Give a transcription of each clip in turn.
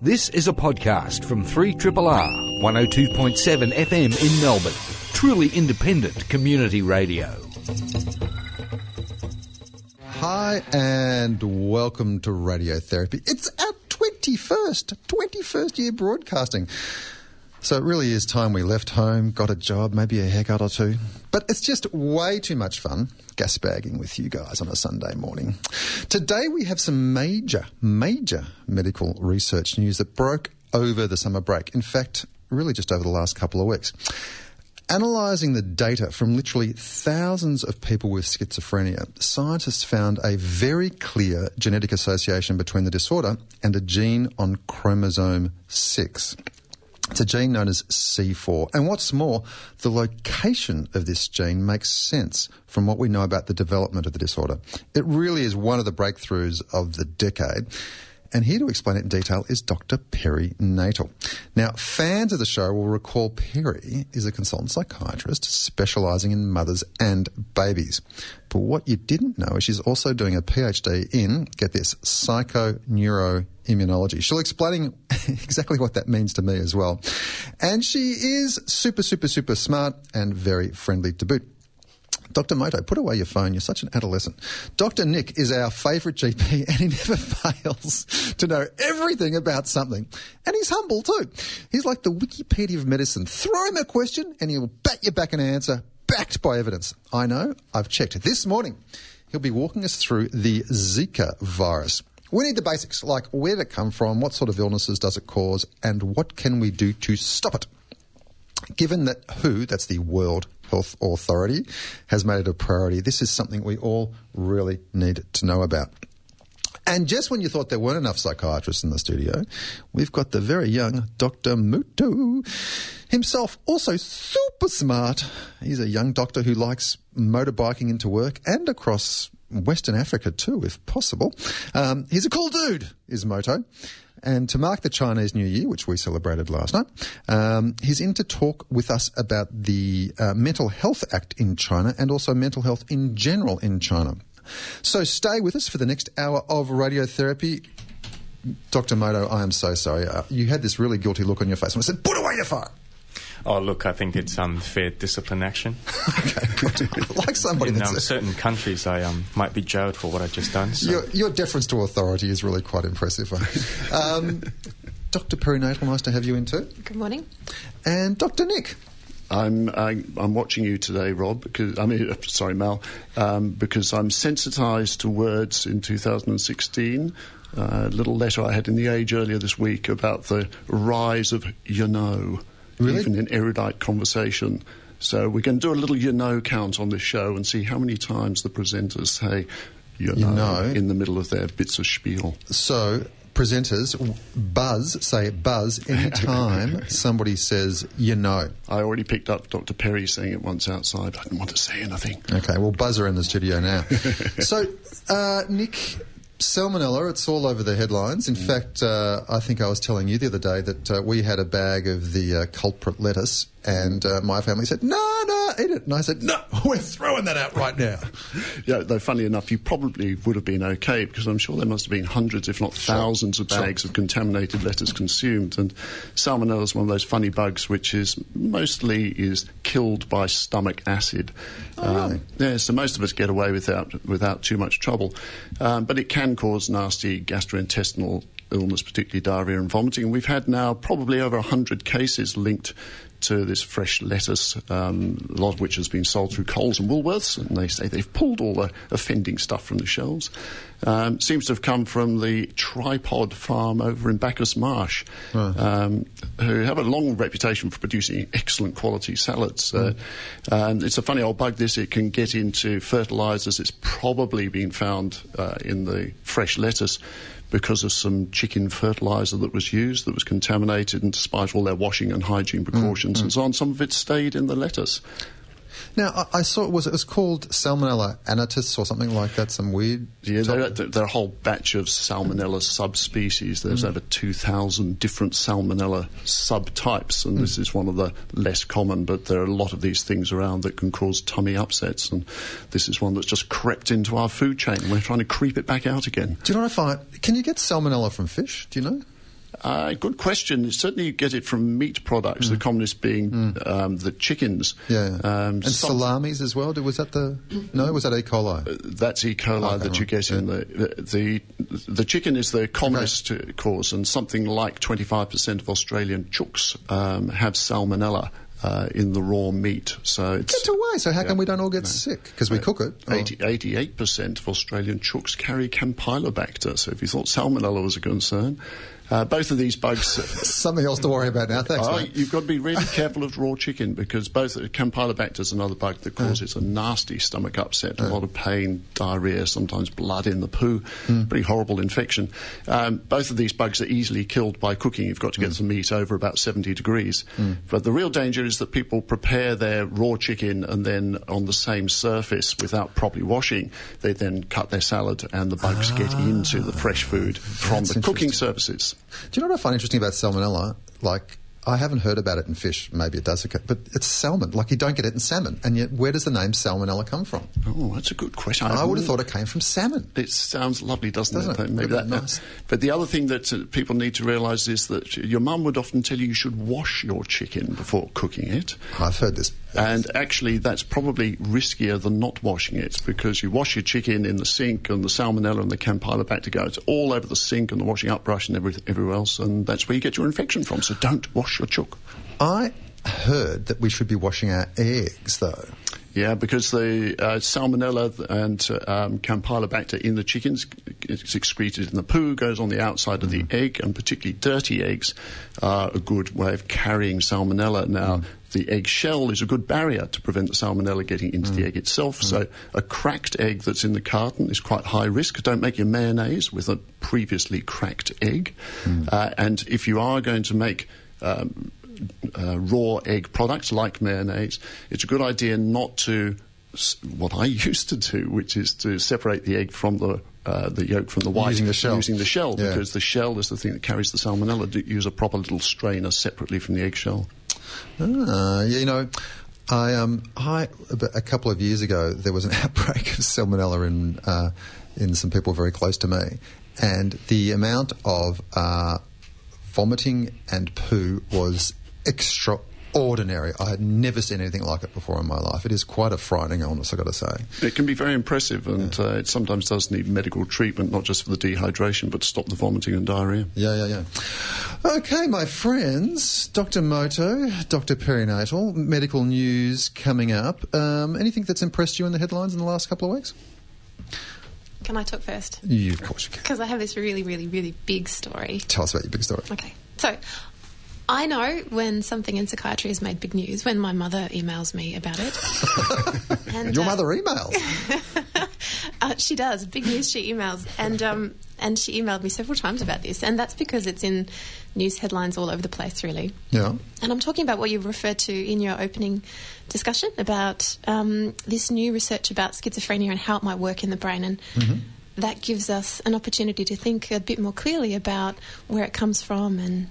This is a podcast from 3RRR 102.7 FM in Melbourne. Truly independent community radio. Hi, and welcome to Radiotherapy. It's our 21st, 21st year broadcasting. So it really is time we left home, got a job, maybe a haircut or two. But it's just way too much fun gasbagging with you guys on a Sunday morning. Today we have some major, major medical research news that broke over the summer break. In fact, really just over the last couple of weeks. Analysing the data from literally thousands of people with schizophrenia, scientists found a very clear genetic association between the disorder and a gene on chromosome 6. It's a gene known as C4. And what's more, the location of this gene makes sense from what we know about the development of the disorder. It really is one of the breakthroughs of the decade. And here to explain it in detail is Dr. Perry Natal. Now, fans of the show will recall Perry is a consultant psychiatrist specialising in mothers and babies. But what you didn't know is she's also doing a PhD in, get this, psychoneuroimmunology. She'll explain exactly what that means to me as well. And she is super, super, super smart and very friendly to boot. Dr. Moto, put away your phone. You're such an adolescent. Dr. Nick is our favourite GP and he never fails to know everything about something. And he's humble too. He's like the Wikipedia of medicine. Throw him a question and he'll bat you back an answer backed by evidence. I know. I've checked. This morning, he'll be walking us through the Zika virus. We need the basics, like where did it come from, what sort of illnesses does it cause, and what can we do to stop it? Given that WHO, that's the World Health Authority, has made it a priority, this is something we all really need to know about. And just when you thought there weren't enough psychiatrists in the studio, we've got the very young Dr. Mutu himself, also super smart. He's a young doctor who likes motorbiking into work and across Western Africa too, if possible. Um, he's a cool dude, is Moto. And to mark the Chinese New Year, which we celebrated last night, um, he's in to talk with us about the uh, Mental Health Act in China and also mental health in general in China. So stay with us for the next hour of radiotherapy. Dr. Moto, I am so sorry. Uh, you had this really guilty look on your face. And I said, put away your phone. Oh, look, I think it's um, fair discipline action. okay, like somebody In that's... um, certain countries, I um, might be jailed for what I've just done. So. Your, your deference to authority is really quite impressive. um, Dr. Perinatal, nice to have you in too. Good morning. And Dr. Nick. I'm, I'm, I'm watching you today, Rob. Because I mean, sorry, Mal, um, because I'm sensitised to words in 2016. Uh, a little letter I had in the Age earlier this week about the rise of you know, Really? even in erudite conversation. So we can do a little you know count on this show and see how many times the presenters say you know, You know. in the middle of their bits of spiel. So, presenters, buzz, say buzz anytime somebody says, you know. I already picked up Dr. Perry saying it once outside. I didn't want to say anything. Okay, well, buzzer in the studio now. so, uh, Nick, salmonella, it's all over the headlines. In fact, uh, I think I was telling you the other day that uh, we had a bag of the uh, culprit lettuce, and uh, my family said, no, no, eat it. And I said, no, we're throwing that out right now. Yeah, though funny enough, you probably would have been okay because I'm sure there must have been hundreds, if not thousands, of Sure. bags of contaminated lettuce consumed. And salmonella is one of those funny bugs which is mostly is killed by stomach acid. Oh, really? yeah, so most of us get away without without too much trouble, um, but it can cause nasty gastrointestinal illness, particularly diarrhea and vomiting. And we've had now probably over 100 cases linked to this fresh lettuce, um, a lot of which has been sold through Coles and Woolworths, and they say they've pulled all the offending stuff from the shelves. Um, seems to have come from the tripod farm over in Bacchus Marsh, um, who have a long reputation for producing excellent quality salads. Uh, and it's a funny old bug. This it can get into fertilizers. It's probably been found uh, in the fresh lettuce because of some chicken fertilizer that was used that was contaminated, and despite all their washing and hygiene precautions mm, mm. and so on, some of it stayed in the lettuce. Now, I, I saw it was it was called Salmonella annatus or something like that. Some weird. Yeah, there, are a whole batch of Salmonella subspecies. There's hmm. over 2,000 different Salmonella subtypes, and this hmm. is one of the less common, but there are a lot of these things around that can cause tummy upsets, and this is one that's just crept into our food chain, and we're trying to creep it back out again. Do you know what I find? Can you get salmonella from fish? Do you know? Uh, good question. Certainly, you get it from meat products. The commonest being um, the chickens. Mm. Yeah. Um, and some- salamis as well. Was that the no? Was that E. coli? That's E. coli Okay, that you right. get in the, the the chicken is the commonest uh cause, and something like 25% of Australian chooks um, have salmonella uh, in the raw meat. So it's Get away. So how come we don't all get sick? Because we cook it. Oh. 80, 88% of Australian chooks carry Campylobacter. So if you thought salmonella was a concern, uh, both of these bugs. Something else to worry about now. Thanks, Oh, you've got to be really careful of raw chicken because both Campylobacter is another bug that causes a nasty stomach upset, a lot of pain, diarrhea, sometimes blood in the poo, pretty horrible infection. Um, both of these bugs are easily killed by cooking. You've got to get the meat over about 70 degrees. But the real danger is that people prepare their raw chicken and then on the same surface without properly washing, they then cut their salad and the bugs get into the fresh food from That's the cooking surfaces. Do you know what I find interesting about salmonella? Like, I haven't heard about it in fish. Maybe it does occur, but it's salmon. Like, you don't get it in salmon. And yet, where does the name salmonella come from? Oh, that's a good question. I would have thought it came from salmon. It sounds lovely, doesn't, Doesn't it? Maybe that, nice. But the other thing that uh, people need to realise is that your mum would often tell you you should wash your chicken before cooking it. I've heard this. And actually, that's probably riskier than not washing it because you wash your chicken in the sink and the salmonella and the campylobacter goes all over the sink and the washing up brush and every, everywhere else, and that's where you get your infection from. So don't wash your chook. I heard that we should be washing our eggs, though. Yeah, because the uh, salmonella and uh, um, campylobacter in the chickens is excreted in the poo, goes on the outside of the egg, and particularly dirty eggs are a good way of carrying salmonella. Now, the egg shell is a good barrier to prevent the salmonella getting into the egg itself. So, a cracked egg that's in the carton is quite high risk. Don't make your mayonnaise with a previously cracked egg. Uh, and if you are going to make um, uh, raw egg products like mayonnaise, it's a good idea not to what I used to do, which is to separate the egg from the uh, the yolk from the white Using the shell. using the shell Yeah. because the shell is the thing that carries the salmonella. Use a proper little strainer separately from the eggshell. Ah, yeah, you know, I um, I a couple of years ago there was an outbreak of salmonella in uh, in some people very close to me, and the amount of uh, vomiting and poo was extraordinary. I had never seen anything like it before in my life. It is quite a frightening illness, I've got to say. It can be very impressive, and uh, it sometimes does need medical treatment, not just for the dehydration, but to stop the vomiting and diarrhea. Yeah, yeah, yeah. Okay, my friends, Dr. Moto, Dr. Perinatal, medical news coming up. Um, anything that's impressed you in the headlines in the last couple of weeks? Can I talk first? You, of course, you can. Because I have this really, really, really big story. Tell us about your big story. Okay. So I know when something in psychiatry has made big news when my mother emails me about it. and, Your uh, mother emails. Uh, she does. Big news she emails. And, um, and she emailed me several times about this. And that's because it's in news headlines all over the place, really. yeah. And I'm talking about what you referred to in your opening discussion about um, this new research about schizophrenia and how it might work in the brain. And that gives us an opportunity to think a bit more clearly about where it comes from and,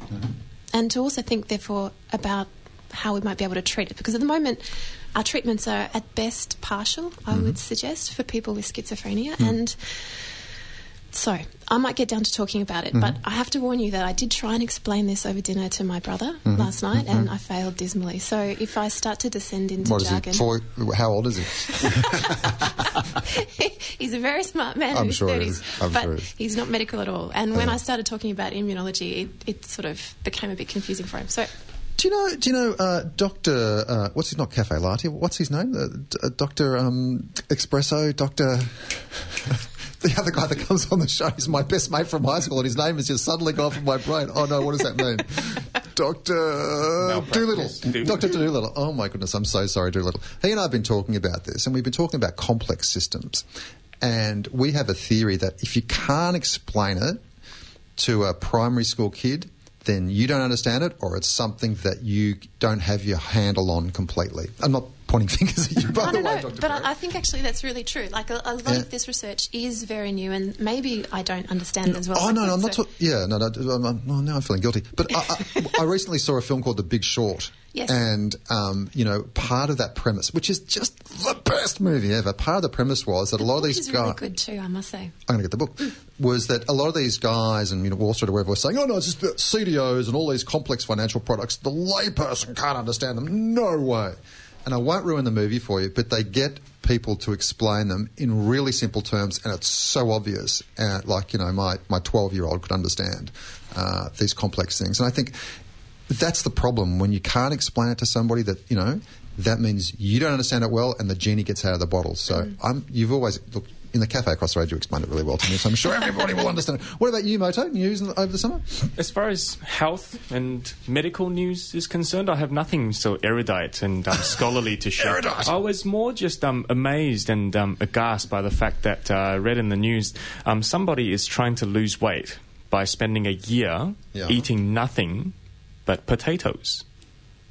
and to also think, therefore, about how we might be able to treat it. Because at the moment, our treatments are at best partial, I mm-hmm. would suggest, for people with schizophrenia. Hmm. And so I might get down to talking about it, but I have to warn you that I did try and explain this over dinner to my brother last night, and I failed dismally. So if I start to descend into What is jargon, he? Four, how old is he? he's a very smart man I'm in his sure he thirties, is. I'm but sure he he's not medical at all. And when Yeah. I started talking about immunology, it, it sort of became a bit confusing for him. So Do you know? Do you know uh, Doctor? Uh, what's his not Cafe Latte? What's his name? Uh, uh, Doctor um, Espresso. Doctor. The other guy that comes on the show is my best mate from high school, and his name is just suddenly gone from my brain. Oh no, what does that mean? Doctor Doolittle. Doolittle. Doctor Doolittle. Oh my goodness, I'm so sorry, Doolittle. He and I have been talking about this, and we've been talking about complex systems, and we have a theory that if you can't explain it to a primary school kid, then you don't understand it, or it's something that you don't have your handle on completely. I'm not pointing fingers at you, by I the don't way, know, Dr. but Perry. I, think actually that's really true. Like a, a lot Yeah. of this research is very new, and maybe I don't understand it as well. Oh no, no, I'm not. so- yeah, no, no. I'm, oh, now I'm feeling guilty. But I, I, I recently saw a film called The Big Short. Yes. And um, you know, part of that premise, which is just the best movie ever, part of the premise was that a lot of these guys. really good too, I must say. I'm going to get the book. Was that a lot of these guys and you know Wall Street or whatever were saying, oh no, it's just the CDOs and all these complex financial products. The layperson can't understand them. No way. And I won't ruin the movie for you, but they get people to explain them in really simple terms, and it's so obvious. Uh, like you know, my my 12 year old could understand uh, these complex things, and I think that's the problem when you can't explain it to somebody that you know. That means you don't understand it well, and the genie gets out of the bottle. So I'm, you've always look in the cafe across the road. You explained it really well to me, so I'm sure everybody will understand. What about you, Moto? News over the summer? As far as health and medical news is concerned, I have nothing so erudite and um, scholarly to share. Erudite. I was more just um, amazed and um, aghast by the fact that uh, read in the news um, somebody is trying to lose weight by spending a year Yeah. eating nothing but potatoes.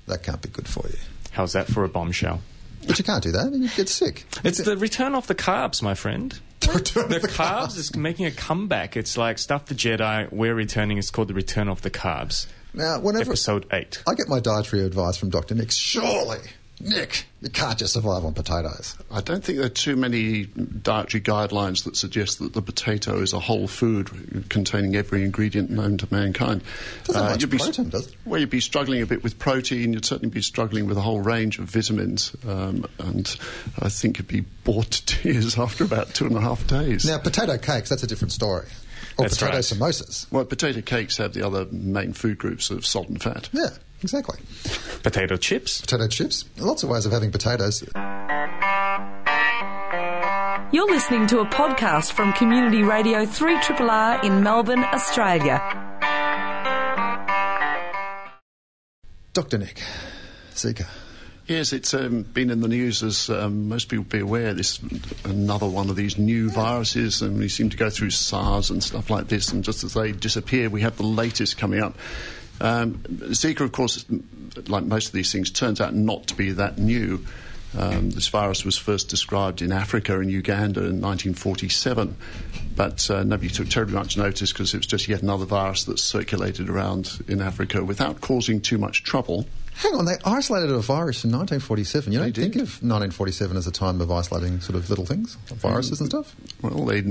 That can't be good for you. How's that for a bombshell? But you can't do that. You get sick. It's the return of the carbs, my friend. The carbs is making a comeback. It's like Stuff the Jedi. We're returning. It's called the Return of the Carbs. Now, whenever Episode 8. I get my dietary advice from Dr. Nick, surely, Nick, you can't just survive on potatoes. I don't think there are too many dietary guidelines that suggest that the potato is a whole food containing every ingredient known to mankind. Doesn't have much you'd be, protein, does it? Well, you'd be struggling a bit with protein. You'd certainly be struggling with a whole range of vitamins, um, and I think you'd be bored to tears after about two and a half days. Now, potato cakes, that's a different story. Or That's potato right. Uh, samosas. well, potato cakes have the other main food groups of salt and fat. Yeah, exactly. Potato chips. Potato chips. Lots of ways of having potatoes. You're listening to a podcast from Community Radio 3RRR in Melbourne, Australia. Dr. Nick, Zika. Yes, it's um, been in the news as um, most people be aware. This another one of these new viruses, and we seem to go through SARS and stuff like this. And just as they disappear, we have the latest coming up. Um, Zika, of course, like most of these things, turns out not to be that new. Um, this virus was first described in Africa and Uganda in 1947, but uh, nobody took terribly much notice because it was just yet another virus that circulated around in Africa without causing too much trouble. Hang on, they isolated a virus in 1947. You don't think of 1947 as a time of isolating sort of little things, viruses and stuff? Well, they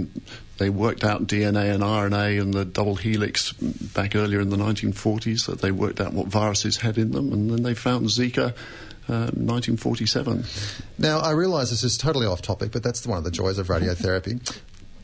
they worked out DNA and RNA and the double helix back earlier in the 1940s. That they worked out what viruses had in them, and then they found Zika. Uh, 1947. Now, I realise this is totally off topic, but that's one of the joys of radiotherapy.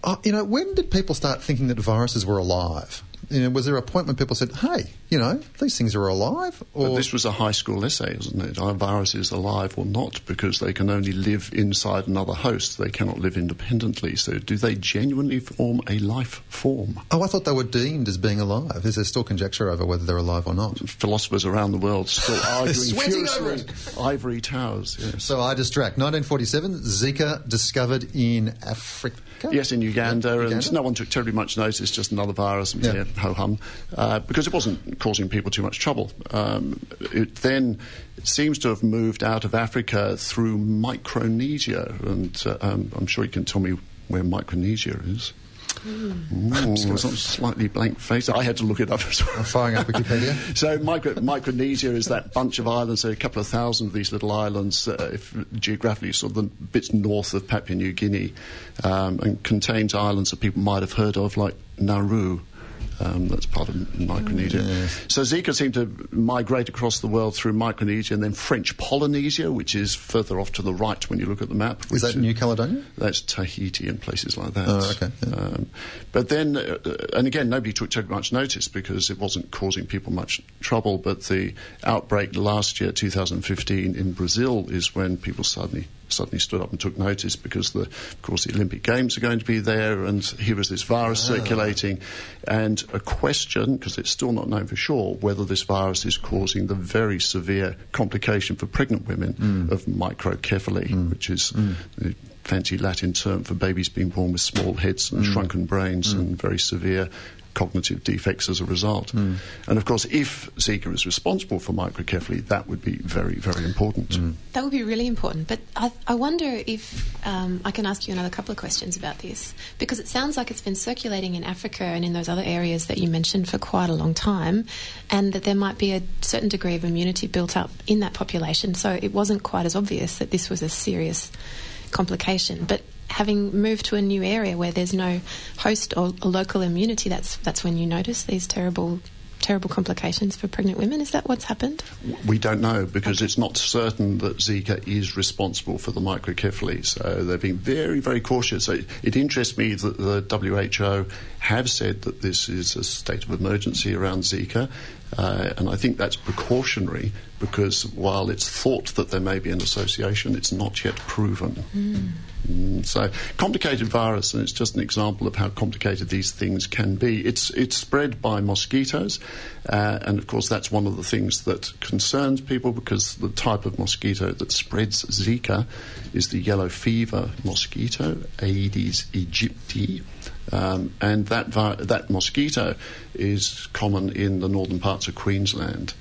Uh, you know, when did people start thinking that viruses were alive? You know, was there a point when people said, "Hey, you know, these things are alive"? Or But this was a high school essay, wasn't it? Are viruses alive or not? Because they can only live inside another host. They cannot live independently. So, do they genuinely form a life form? oh, I thought they were deemed as being alive. Is there still conjecture over whether they're alive or not? Philosophers around the world still arguing furiously. Ivory towers. Yes. So I distract. 1947, Zika discovered in Africa. Yes, in Uganda, Yeah, and no one took terribly much notice, just another virus, Yeah. yeah. Ho hum, uh, because it wasn't causing people too much trouble. Um, it then seems to have moved out of Africa through Micronesia, and uh, um, I'm sure you can tell me where Micronesia is. Mm, it's a slightly blank face. I had to look it up as well. I'm firing up Wikipedia. So Micro- Micronesia is that bunch of islands. There are a couple of thousand of these little islands, uh, if geographically, sort of the bits north of Papua New Guinea, um, and contains islands that people might have heard of, like Nauru. Um, that's part of Micronesia. So Zika seemed to migrate across the world through Micronesia and then French Polynesia, which is further off to the right when you look at the map. Is that New Caledonia? that's Tahiti and places like that. Oh, okay, yeah. Um, but then, uh, and again, nobody took too much notice because it wasn't causing people much trouble. But the outbreak last year, 2015, in Brazil, is when people suddenly suddenly stood up and took notice because, the, of course, the Olympic Games are going to be there, and here was this virus ah. circulating, and a question because it's still not known for sure whether this virus is causing the very severe complication for pregnant women hmm. of microcephaly, hmm. which is hmm. the fancy Latin term for babies being born with small heads and shrunken brains and very severe cognitive defects as a result. And of course, if Zika is responsible for microcephaly, that would be very, very important. That would be really important. But I, I wonder if um, I can ask you another couple of questions about this because it sounds like it's been circulating in Africa and in those other areas that you mentioned for quite a long time, and that there might be a certain degree of immunity built up in that population. So it wasn't quite as obvious that this was a serious complication. But having moved to a new area where there's no host or, local immunity, that's that's when you notice these terrible terrible complications for pregnant women. Is that what's happened? We don't know because it's not certain that Zika is responsible for the microcephaly. So they've been very, very cautious. So it interests me that the WHO have said that this is a state of emergency around Zika. Uh, and I think that's precautionary because while it's thought that there may be an association, it's not yet proven. Mm, so complicated virus, and it's just an example of how complicated these things can be. It's it's spread by mosquitoes, uh, and of course that's one of the things that concerns people because the type of mosquito that spreads Zika is the yellow fever mosquito, Aedes aegypti. Um, and that vi- that mosquito is common in the northern parts of Queensland.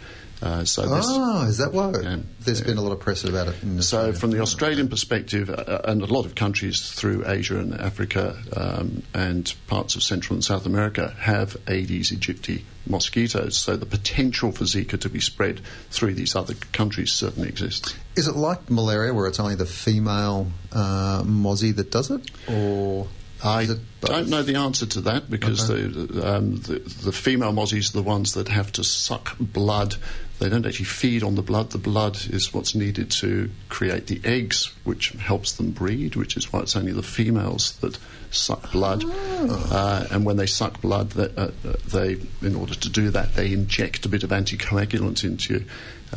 Uh, so this, Oh, is that why? Yeah. There's been a lot of press about it. So, from the Australian perspective, uh, and a lot of countries through Asia and Africa um, and parts of Central and South America have Aedes aegypti mosquitoes. So, the potential for Zika to be spread through these other countries certainly exists. Is it like malaria where it's only the female uh, mozzie that does it? Or I is it both? don't know the answer to that because Okay. the, um, the the female mozzies are the ones that have to suck blood. They don't actually feed on the blood. The blood is what's needed to create the eggs, which helps them breed. Which is why it's only the females that suck blood. Uh, and when they suck blood, they, uh, uh, they, in order to do that, they inject a bit of anticoagulant into you.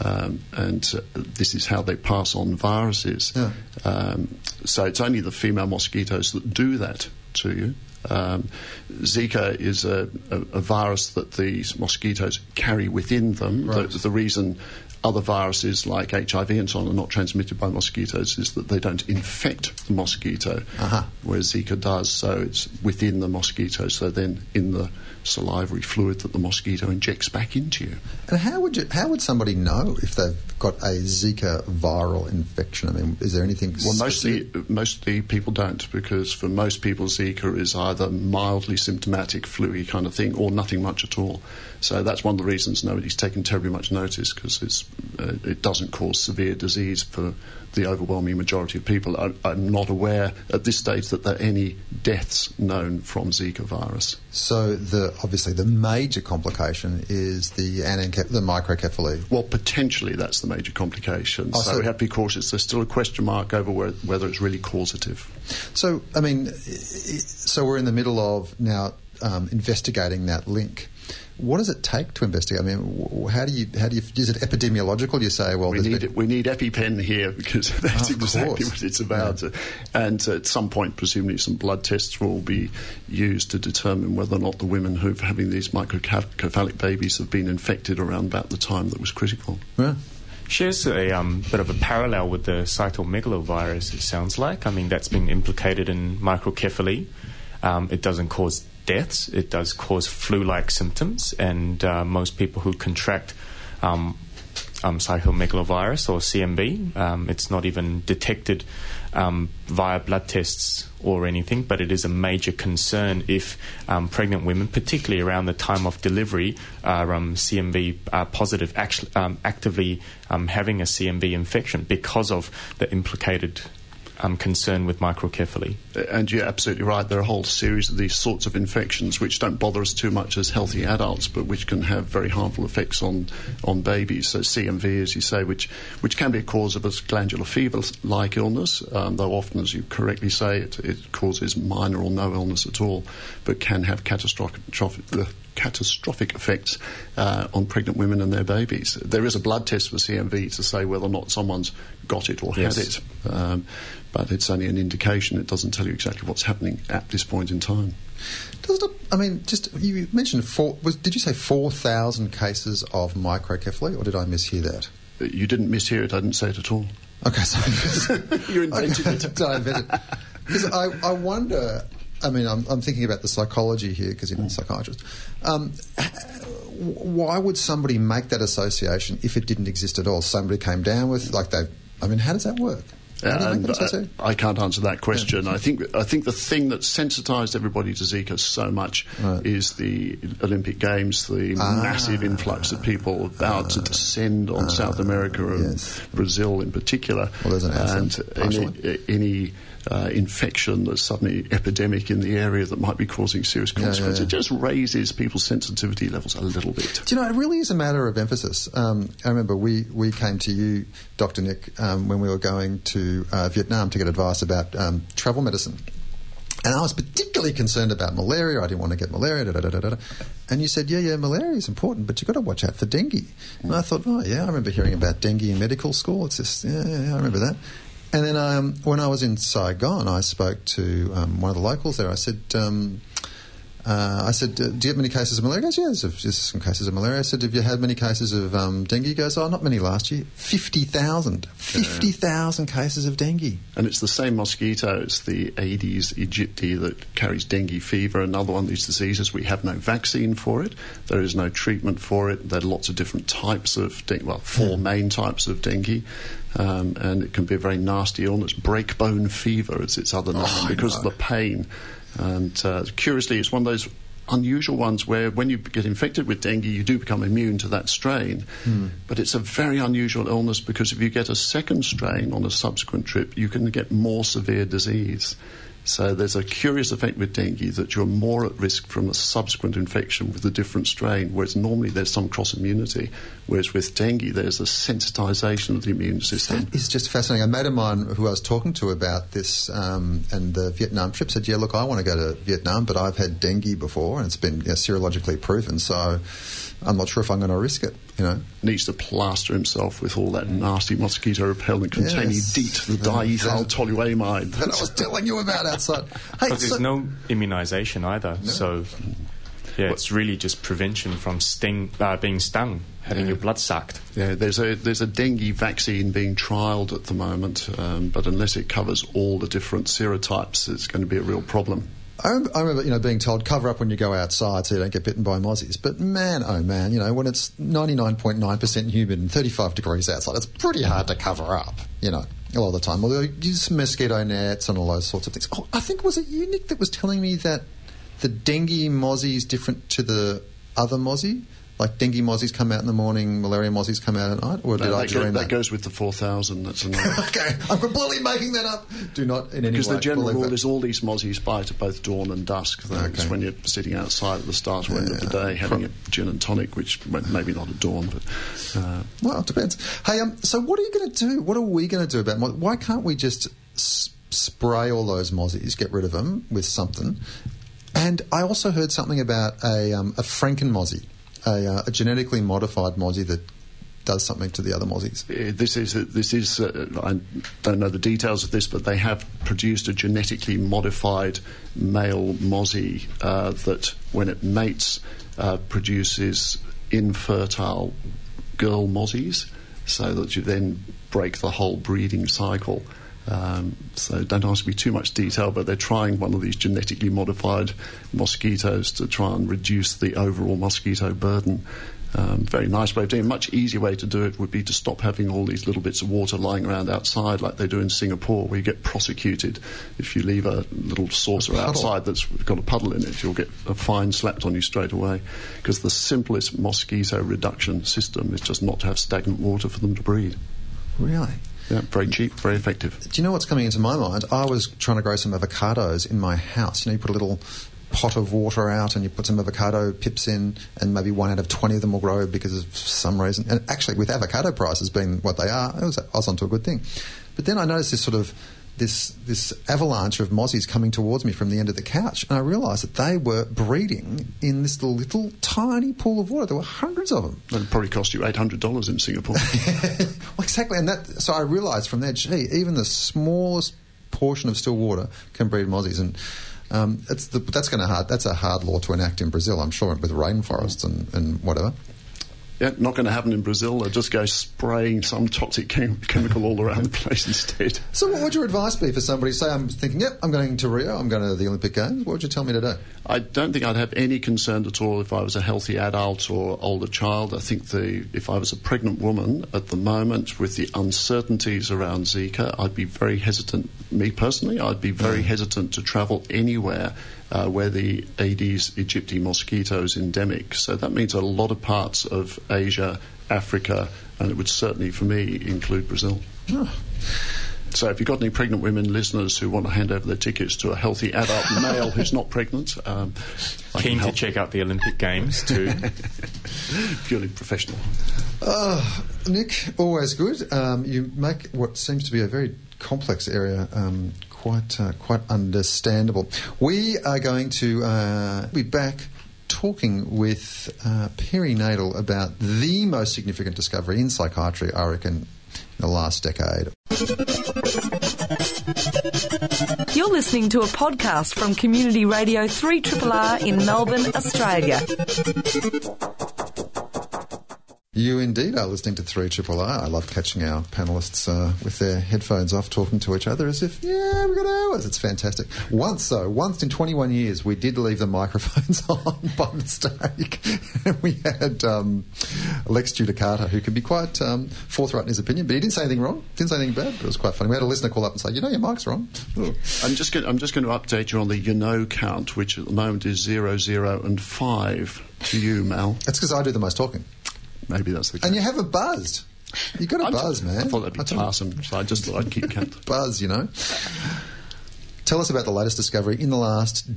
Um, and uh, this is how they pass on viruses. Yeah. Um, so it's only the female mosquitoes that do that to you. Um, Zika is a, a, a virus that these mosquitoes carry within them. Right. The, the reason other viruses like HIV and so on are not transmitted by mosquitoes is that they don't infect the mosquito, Uh-huh. whereas Zika does. So it's within the mosquito. So then in the salivary fluid that the mosquito injects back into you. And how would you? How would somebody know if they've got a Zika viral infection? I mean, is there anything? Well, mostly, specific? mostly people don't because for most people, Zika is either mildly symptomatic, flu kind of thing, or nothing much at all. So that's one of the reasons nobody's taken terribly much notice because it's uh, it doesn't cause severe disease for the overwhelming majority of people. I, I'm not aware at this stage that there are any deaths known from Zika virus. So the obviously the major complication is the the microcephaly. Well, potentially that's the major complication. Oh, so, so- we have to be cautious. There's still a question mark over where, whether it's really causative. So I mean, so we're in the middle of now um, investigating that link. What does it take to investigate? I mean, how do you how do you is it epidemiological? You say, well, we need been- we need EpiPen here because that's Of exactly course. what it's about. And at some point, presumably, some blood tests will be used to determine whether or not the women who are having these microcephalic babies have been infected around about the time that was critical. Yeah. shares a um, bit of a parallel with the cytomegalovirus, it sounds like. I mean, that's been implicated in microcephaly. Um, it doesn't cause deaths, it does cause flu like symptoms, and uh, most people who contract um, um, cytomegalovirus or CMV, um, it's not even detected um, via blood tests or anything, but it is a major concern if um, pregnant women, particularly around the time of delivery, are um, CMV uh, positive, actually, actively having a CMV infection because of the implicated um, concern with microcephaly. And you're absolutely right. There are a whole series of these sorts of infections which don't bother us too much as healthy adults, but which can have very harmful effects on, on babies. So CMV, as you say, which which can be a cause of a glandular fever-like illness, um, though often, as you correctly say, it, it causes minor or no illness at all, but can have catastrophic. Catastrophic effects uh, on pregnant women and their babies. There is a blood test for CMV to say whether or not someone's got it or Yes. had it, um, but it's only an indication. It doesn't tell you exactly what's happening at this point in time. Does it, I mean, just you mentioned four. Was, did you say four thousand cases of microcephaly, or did I mishear that? You didn't mishear it. I didn't say it at all. Okay, so You invented okay, it. I invented. Because I, I wonder. I mean, I'm, I'm thinking about the psychology here because you're a psychiatrist. Um, why would somebody make that association if it didn't exist at all? Somebody came down with like they. I mean, how does that work? How do you make And that I, can't answer that question. I think I think the thing that sensitised everybody to Zika so much Right. is the Olympic Games, the Ah. massive influx of people about to descend on South America and yes. Brazil in particular, Well, there's an answer, and any, any uh, infection that's suddenly epidemic in the area that might be causing serious yeah, consequences. yeah. It just raises people's sensitivity levels a little bit. Do you know, it really is a matter of emphasis. Um, I remember we, we came to you, Dr. Nick, um, when we were going to uh, Vietnam to get advice about um, travel medicine. And I was particularly concerned about malaria. I didn't want to get malaria. Da, da, da, da, da. And you said, yeah, yeah, malaria is important, but you've got to watch out for dengue. And I thought, oh, yeah, I remember hearing about dengue in medical school. It's just, yeah, yeah, yeah I remember that. And then um, when I was in Saigon, I spoke to um, one of the locals there. I said, um, uh, I said, "Do you have many cases of malaria?" He goes, "Yeah, there's, there's some cases of malaria." I said, "Have you had many cases of um, dengue?" He goes, "Oh, not many last year. Fifty thousand. Fifty thousand cases of dengue." And it's the same mosquito. It's the Aedes aegypti that carries dengue fever. Another one of these diseases. We have no vaccine for it. There is no treatment for it. There are lots of different types of dengue. Well, four main types of dengue. Um, and it can be a very nasty illness. Breakbone fever is its other name I because of the pain. And uh, curiously, it's one of those unusual ones where when you get infected with dengue, you do become immune to that strain. But it's a very unusual illness because if you get a second strain on a subsequent trip, you can get more severe disease. So there's a curious effect with dengue that you're more at risk from a subsequent infection with a different strain, whereas normally there's some cross immunity. Whereas with dengue, there's a sensitization of the immune system. It's just fascinating. A mate of mine who I was talking to about this um, and the Vietnam trip said, "Yeah, look, I want to go to Vietnam, but I've had dengue before, and it's been you know, serologically proven, so I'm not sure if I'm going to risk it." You know. Needs to plaster himself with all that nasty mosquito repellent containing Yes. DEET, the diethyl toluamide. that I was telling you about outside. Hey, Because so- there's no immunization either. So, yeah, it's really just prevention from sting, uh, being stung, having your blood sucked. Yeah, there's a there's a dengue vaccine being trialled at the moment, um, but unless it covers all the different serotypes, it's going to be a real problem. I remember, I remember, you know, being told cover up when you go outside so you don't get bitten by mozzies. But man, oh man, you know, when it's 99.9% humid and 35 degrees outside, it's pretty hard to cover up, you know, a lot of the time. Although use mosquito nets and all those sorts of things. Oh, I think was it you, Nick, that was telling me that the dengue mozzie is different to the other mozzie? Like dengue mozzies come out in the morning, malaria mozzies come out at night? Or did No, I that, go- dream that that? goes with the 4000. That's okay, I'm completely making that up. Do not in any way. Because the general rule that. is all these mozzies bite at both dawn and dusk. That's Okay. when you're sitting outside at the start or end of the day having a gin and tonic, which well, maybe not at dawn, but uh, Well, it depends. Hey, um, so what are you going to do? What are we going to do about? mo- Why can't we just s- spray all those mozzies, get rid of them with something? And I also heard something about a um, a Franken mozzie, a, uh, a genetically modified mozzie that does something to the other mozzies. Uh, This is this is uh, I don't know the details of this, but they have produced a genetically modified male mozzie uh, that, when it mates, uh, produces infertile girl mozzies, so that you then break the whole breeding cycle. Um, so don't ask me too much detail, but they're trying one of these genetically modified mosquitoes to try and reduce the overall mosquito burden. Um, very nice way of doing it. A much easier way to do it would be to stop having all these little bits of water lying around outside like they do in Singapore, where you get prosecuted if you leave a little saucer puddle. outside that's got a puddle in it. You'll get a fine slapped on you straight away. Because the simplest mosquito reduction system is just not to have stagnant water for them to breed. Really? Yeah, very cheap, very effective. Do you know what's coming into my mind? I was trying to grow some avocados in my house. You know, you put a little pot of water out and you put some avocado pips in, and maybe one out of 20 of them will grow because of some reason. And actually, with avocado prices being what they are, it was, I was onto a good thing. But then I noticed this sort of this this avalanche of mozzies coming towards me from the end of the couch, and I realised that they were breeding in this little tiny pool of water. There were hundreds of them. That'd probably cost you $800 in Singapore. well, exactly, and that. So I realised from there, gee, even the smallest portion of still water can breed mozzies, and um, it's the, that's going to hard. That's a hard law to enact in Brazil, I'm sure, with rainforests and, and whatever. Yeah, not going to happen in Brazil. They'll just go spraying some toxic chem- chemical all around the place instead. So, what would your advice be for somebody? Say, I'm thinking, yep, I'm going to Rio, I'm going to the Olympic Games. What would you tell me to do? I don't think I'd have any concern at all if I was a healthy adult or older child. I think the if I was a pregnant woman at the moment with the uncertainties around Zika, I'd be very hesitant. Me personally, I'd be very mm. hesitant to travel anywhere uh, where the Aedes aegypti mosquito is endemic. So that means a lot of parts of Asia, Africa, and it would certainly, for me, include Brazil. So if you've got any pregnant women listeners who want to hand over their tickets to a healthy adult male who's not pregnant, um, Keen to check out the Olympic Games too. Purely professional. Oh, Nick, always good. Um, you make what seems to be a very complex area um, quite uh, quite understandable. We are going to uh, be back talking with uh, perinatal about the most significant discovery in psychiatry, I reckon, in the last decade. You're listening to a podcast from Community Radio 3RRR in Melbourne, Australia. You indeed are listening to 3 Triple R. I love catching our panellists uh, with their headphones off talking to each other as if, yeah, we've got hours. It's fantastic. Once, though, once in 21 years, we did leave the microphones on by mistake. and we had um, Lex Judicata, who can be quite um, forthright in his opinion, but he didn't say anything wrong, didn't say anything bad, but it was quite funny. We had a listener call up and say, you know, your mic's wrong. I'm just going. I'm just going to update you on the you know count, which at the moment is zero, zero, and five to you, Mel. That's because I do the most talking. Maybe that's the. Case. And you haven't buzzed. You've got a I'm- buzz, man. I thought that'd be I told you. so I just thought I'd keep count. buzz, you know. Tell us about the latest discovery in the last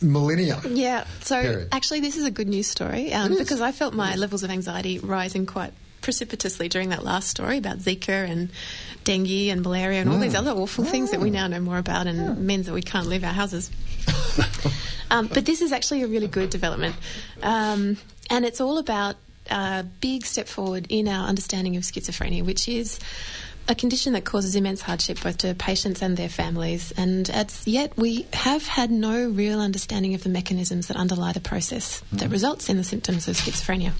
millennia. Yeah, so Period. actually, this is a good news story um, because I felt my levels of anxiety rising quite precipitously during that last story about Zika and dengue and malaria and all these other awful things that we now know more about and means that we can't leave our houses. um, but this is actually a really good development, um, and it's all about a big step forward in our understanding of schizophrenia, which is a condition that causes immense hardship both to patients and their families. And as yet, we have had no real understanding of the mechanisms that underlie the process that mm-hmm. results in the symptoms of schizophrenia.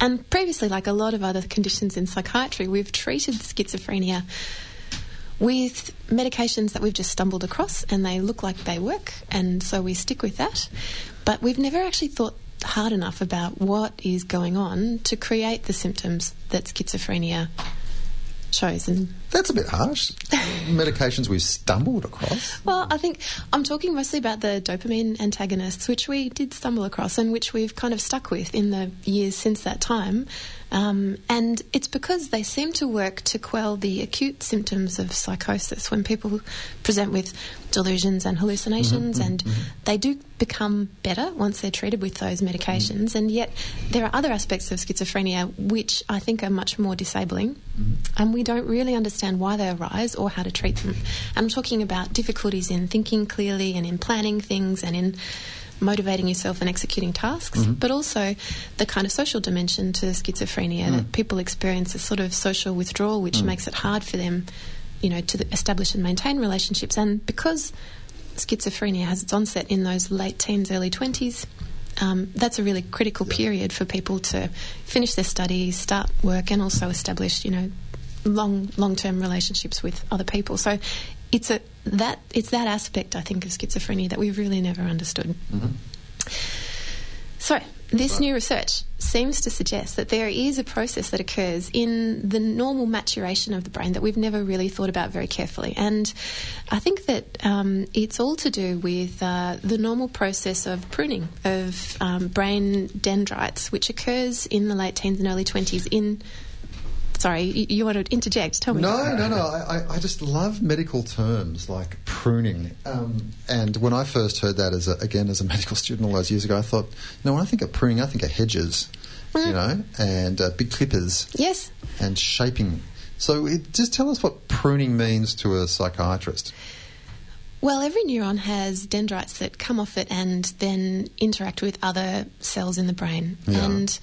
And previously, like a lot of other conditions in psychiatry, we've treated schizophrenia with medications that we've just stumbled across and they look like they work, and so we stick with that. But we've never actually thought hard enough about what is going on to create the symptoms that schizophrenia shows. And That's a bit harsh. Medications we've stumbled across. well, I think I'm talking mostly about the dopamine antagonists, which we did stumble across and which we've kind of stuck with in the years since that time. Um, and it's because they seem to work to quell the acute symptoms of psychosis when people present with delusions and hallucinations, mm-hmm, and mm-hmm, mm-hmm. they do become better once they're treated with those medications. And yet, there are other aspects of schizophrenia which I think are much more disabling, and we don't really understand why they arise or how to treat them. I'm talking about difficulties in thinking clearly and in planning things and in motivating yourself and executing tasks, mm-hmm. but also the kind of social dimension to schizophrenia that mm. people experience a sort of social withdrawal, which mm. makes it hard for them, you know, to establish and maintain relationships. And because schizophrenia has its onset in those late teens, early 20s, um, that's a really critical period for people to finish their studies, start work, and also establish, you know, long long term relationships with other people. So it's a that it's that aspect I think of schizophrenia that we've really never understood. So this new research seems to suggest that there is a process that occurs in the normal maturation of the brain that we've never really thought about very carefully. And I think that um, it's all to do with uh, the normal process of pruning of um, brain dendrites, which occurs in the late teens and early 20s in. Sorry, you, you want to interject? Tell me. No, no, no. I, I- just love medical terms like pruning. Um, and when I first heard that, as a, again as a medical student all those years ago, I thought, no, when I think of pruning, I think of hedges, you know, and uh, big clippers Yes. and shaping. So it, just tell us what pruning means to a psychiatrist. Well, every neuron has dendrites that come off it and then interact with other cells in the brain. Yeah. And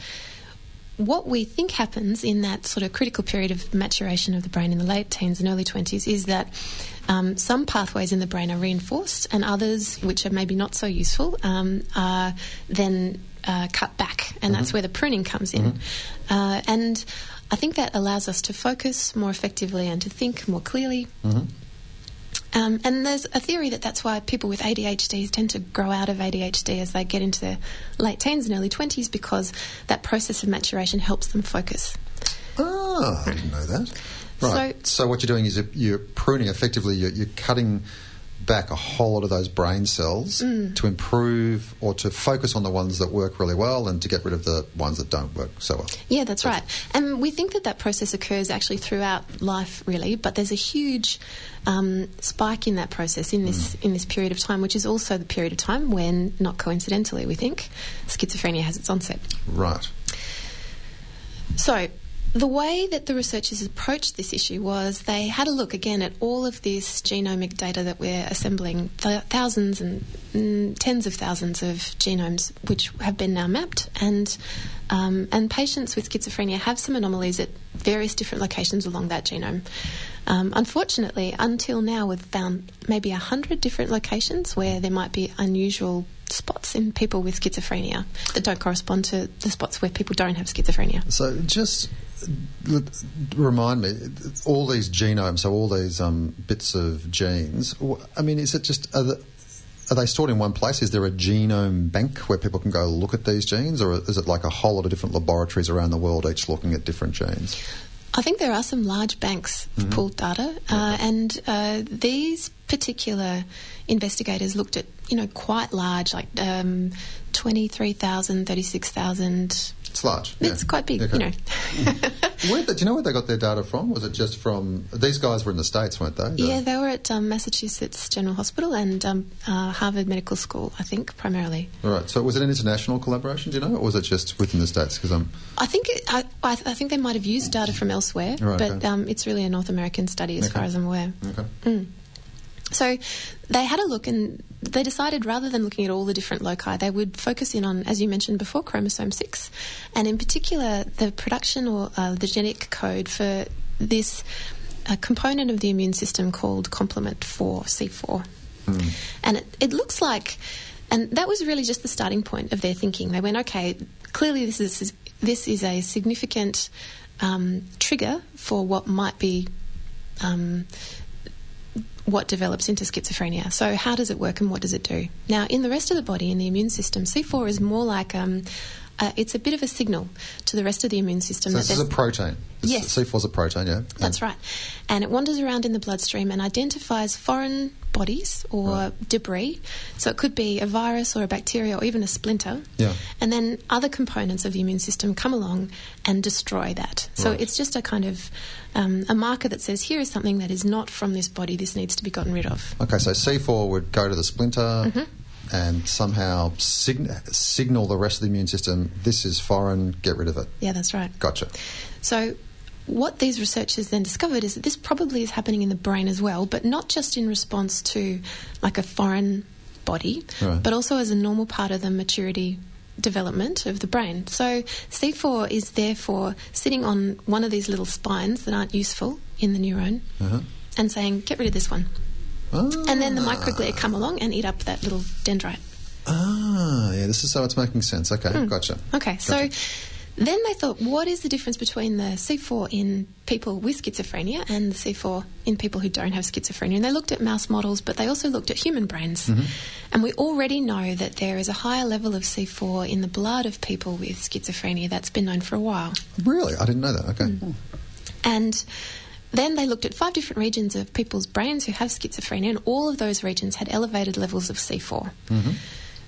what we think happens in that sort of critical period of maturation of the brain in the late teens and early 20s is that um, some pathways in the brain are reinforced and others, which are maybe not so useful, um, are then uh, cut back, and that's where the pruning comes in. Uh, and I think that allows us to focus more effectively and to think more clearly. Um, and there's a theory that that's why people with ADHD tend to grow out of ADHD as they get into their late teens and early 20s because that process of maturation helps them focus. Ah, I didn't know that. Right. So, what you're doing is you're, you're pruning effectively, you're, you're cutting back a whole lot of those brain cells Mm. to improve or to focus on the ones that work really well and to get rid of the ones that don't work so well. Yeah, that's right. And we think that that process occurs actually throughout life, really. But there's a huge um, spike in that process in this in this period of time, which is also the period of time when, not coincidentally, we think schizophrenia has its onset. Right. So, the way that the researchers approached this issue was they had a look again at all of this genomic data that we're assembling, th- thousands and mm, tens of thousands of genomes which have been now mapped, and um, and patients with schizophrenia have some anomalies at various different locations along that genome. Um, unfortunately, until now, we've found maybe a hundred different locations where there might be unusual spots in people with schizophrenia that don't correspond to the spots where people don't have schizophrenia. So just remind me, all these genomes, so all these um, bits of genes. I mean, is it just are, the, are they stored in one place? Is there a genome bank where people can go look at these genes, or is it like a whole lot of different laboratories around the world each looking at different genes? I think there are some large banks of pooled data, uh, and uh, these particular investigators looked at, you know, quite large, like um, 23,000, 36,000. It's large. It's yeah. quite big, Okay. you know. Where, do you know where they got their data from? Was it just from these guys were in the states, weren't they? The- yeah, they were at um, Massachusetts General Hospital and um, uh, Harvard Medical School, I think, primarily. All right. So was it an international collaboration? Do you know, or was it just within the states? Because I'm I think it, I, I, think they might have used data from elsewhere, Right, but okay. um, it's really a North American study, as Okay. far as I'm aware. okay. So they had a look and they decided rather than looking at all the different loci, they would focus in on, as you mentioned before, chromosome 6, and in particular the production or uh, the genetic code for this uh, component of the immune system called complement 4, C4. And it, it looks like, and that was really just the starting point of their thinking. They went, okay, clearly this is this is a significant um, trigger for what might be um, what develops into schizophrenia. So, how does it work and what does it do? Now, in the rest of the body, in the immune system, C4 is more like um, uh, it's a bit of a signal to the rest of the immune system So that this is a protein. This- Yes. C4 is a protein. Yeah. that's right. And it wanders around in the bloodstream and identifies foreign bodies or debris. So it could be a virus or a bacteria or even a splinter. Yeah. And then other components of the immune system come along and destroy that. So Right. it's just a kind of um, a marker that says here is something that is not from this body. This needs to be gotten rid of. Okay, so C4 would go to the splinter Mm-hmm. And somehow sign- signal the rest of the immune system this is foreign, get rid of it. Yeah, that's right. Gotcha. So, what these researchers then discovered is that this probably is happening in the brain as well, but not just in response to like a foreign body, Right. but also as a normal part of the maturity development of the brain. So, C4 is therefore sitting on one of these little spines that aren't useful in the neuron Uh-huh. and saying, get rid of this one. Ah, And then the microglia come along and eat up that little dendrite. ah, yeah, this is so it's making sense. Okay, Hmm. gotcha. Okay, so then they thought, what is the difference between the C4 in people with schizophrenia and the C4 in people who don't have schizophrenia? And they looked at mouse models, but they also looked at human brains. Mm-hmm. And we already know that there is a higher level of C4 in the blood of people with schizophrenia. That's been known for a while. Really? I didn't know that. Okay. Hmm. And then they looked at five different regions of people's brains who have schizophrenia, and all of those regions had elevated levels of C4. Mm-hmm.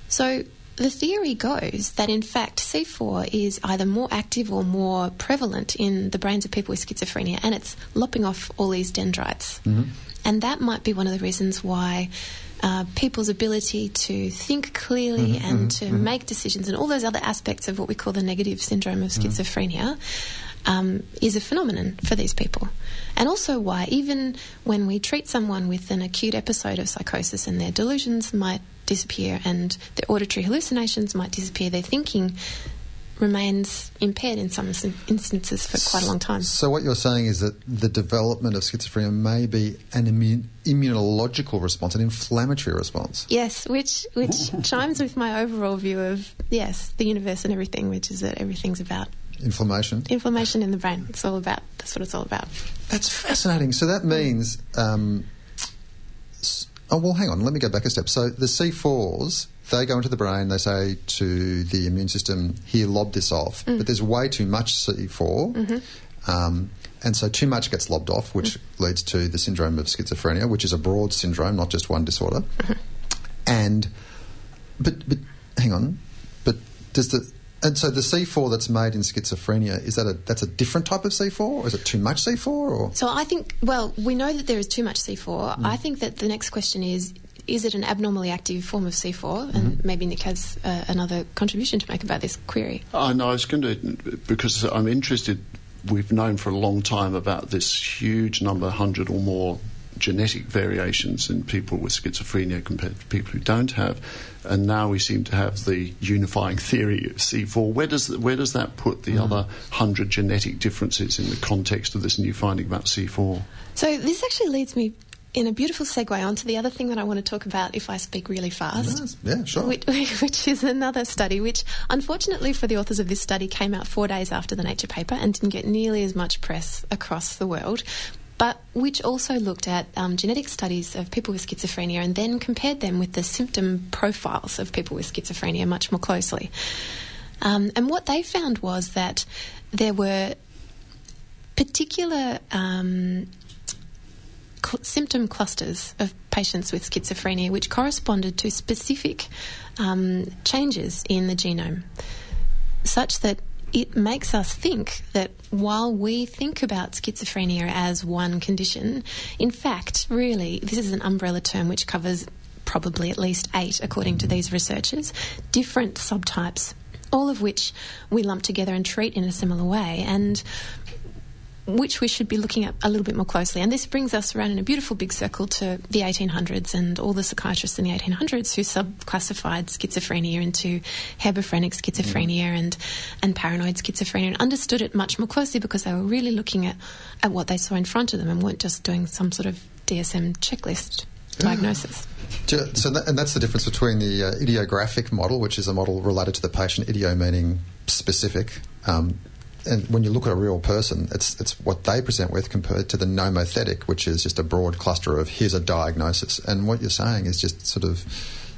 So the theory goes that in fact C4 is either more active or more prevalent in the brains of people with schizophrenia, and it's lopping off all these dendrites. Mm-hmm. And that might be one of the reasons why. Uh, people's ability to think clearly mm-hmm, and to make decisions, and all those other aspects of what we call the negative syndrome of schizophrenia, um, is a phenomenon for these people. And also why, even when we treat someone with an acute episode of psychosis and their delusions might disappear and their auditory hallucinations might disappear, their thinking remains impaired in some instances for quite a long time. So what you're saying is that the development of schizophrenia may be an immune, immunological response, an inflammatory response. Yes, which which chimes with my overall view of yes, the universe and everything, which is that everything's about Inflammation. inflammation in the brain. It's all about that's what it's all about. That's fascinating. So that means, um, oh well, hang on. Let me go back a step. So the C4s, they go into the brain. They say to the immune system, "Here, lob this off." But there's way too much C4, um, and so too much gets lobbed off, which leads to the syndrome of schizophrenia, which is a broad syndrome, not just one disorder. And but but hang on, but does the and so the C4 that's made in schizophrenia is that a that's a different type of C4 or is it too much C4 or So I think, well, we know that there is too much C4. Mm-hmm. I think that the next question is. Is it an abnormally active form of C4? And mm-hmm. maybe Nick has uh, another contribution to make about this query. Uh, I know I was going to because I'm interested. We've known for a long time about this huge number, hundred or more genetic variations in people with schizophrenia compared to people who don't have, and now we seem to have the unifying theory of C4. Where does where does that put the mm. other hundred genetic differences in the context of this new finding about C4? So this actually leads me in a beautiful segue onto the other thing that I want to talk about if I speak really fast. Yes. yeah sure Which, which is another study, which unfortunately for the authors of this study came out four days after the Nature paper and didn't get nearly as much press across the world, but which also looked at um, genetic studies of people with schizophrenia and then compared them with the symptom profiles of people with schizophrenia much more closely. Um, and what they found was that there were particular um, cl- symptom clusters of patients with schizophrenia which corresponded to specific um, changes in the genome, such that it makes us think that while we think about schizophrenia as one condition, in fact, really, this is an umbrella term which covers probably at least eight, according to these researchers, different subtypes, all of which we lump together and treat in a similar way. And which we should be looking at a little bit more closely. And this brings us around in a beautiful big circle to the 1800s and all the psychiatrists in the 1800s who subclassified schizophrenia into hebephrenic schizophrenia and, and paranoid schizophrenia and understood it much more closely because they were really looking at, at what they saw in front of them and weren't just doing some sort of DSM checklist diagnosis. Ju- So that, and that's the difference between the uh, idiographic model, which is a model related to the patient, idio meaning specific. Um, and when you look at a real person, it's it's what they present with compared to the nomothetic, which is just a broad cluster of here's a diagnosis. And what you're saying is just sort of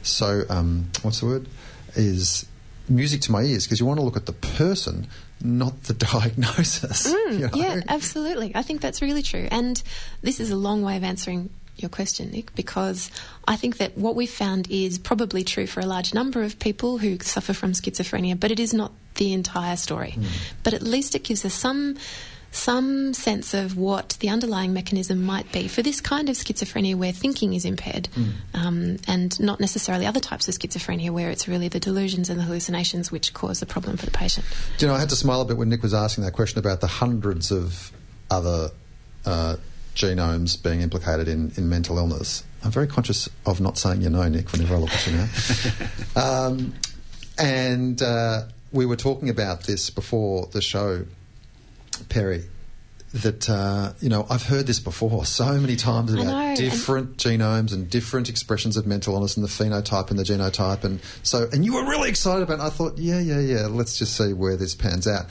so um, what's the word is music to my ears because you want to look at the person, not the diagnosis. you know? Yeah, absolutely. I think that's really true. And this is a long way of answering your question, Nick, because I think that what we've found is probably true for a large number of people who suffer from schizophrenia, but it is not the entire story. But at least it gives us some some sense of what the underlying mechanism might be for this kind of schizophrenia where thinking is impaired, um, and not necessarily other types of schizophrenia where it's really the delusions and the hallucinations which cause the problem for the patient. Do you know, I had to smile a bit when Nick was asking that question about the hundreds of other uh, genomes being implicated in, in mental illness. I'm very conscious of not saying you know, Nick, whenever I look at you now. um, and uh, we were talking about this before the show, Perry. That uh, you know, I've heard this before so many times know, about and- different genomes and different expressions of mental illness and the phenotype and the genotype, and so and you were really excited about. it. I thought, yeah, yeah, yeah. Let's just see where this pans out.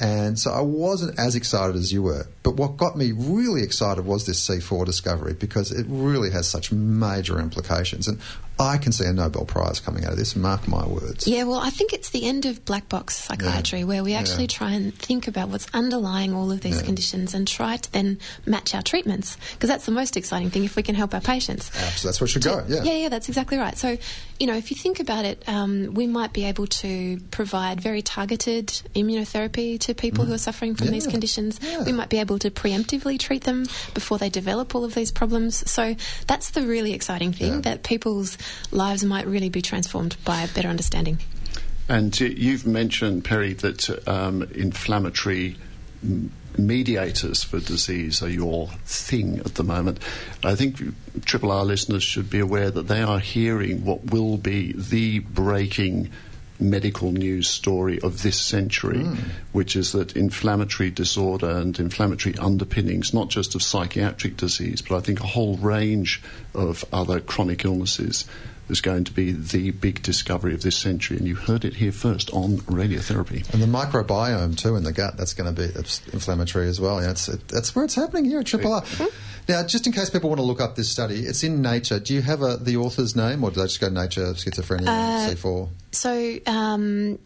And so I wasn't as excited as you were. But what got me really excited was this C4 discovery because it really has such major implications. And I can see a Nobel Prize coming out of this, mark my words. Yeah, well, I think it's the end of black box psychiatry Yeah. where we actually Yeah. try and think about what's underlying all of these Yeah. conditions and try to then match our treatments because that's the most exciting thing if we can help our patients. So that's where it should go, yeah. Yeah, yeah, that's exactly right. So, you know, if you think about it, um, we might be able to provide very targeted immunotherapy to people who are suffering from these Mm. Conditions. Yeah. We might be able to preemptively treat them before they develop all of these problems. So that's the really exciting thing that people's lives might really be transformed by a better understanding. And uh, you've mentioned, Perry, that um, inflammatory mediators for disease are your thing at the moment. I think Triple R listeners should be aware that they are hearing what will be the breaking medical news story of this century, Hmm. which is that inflammatory disorder and inflammatory underpinnings, not just of psychiatric disease, but I think a whole range of other chronic illnesses, is going to be the big discovery of this century. And you heard it here first on radiotherapy. And the microbiome too in the gut, that's going to be it's inflammatory as well. Yeah, it's, it, that's where it's happening here at Triple R. Now, just in case people want to look up this study, it's in Nature. Do you have a, the author's name or do they just go Nature Schizophrenia Uh, C4? So, um,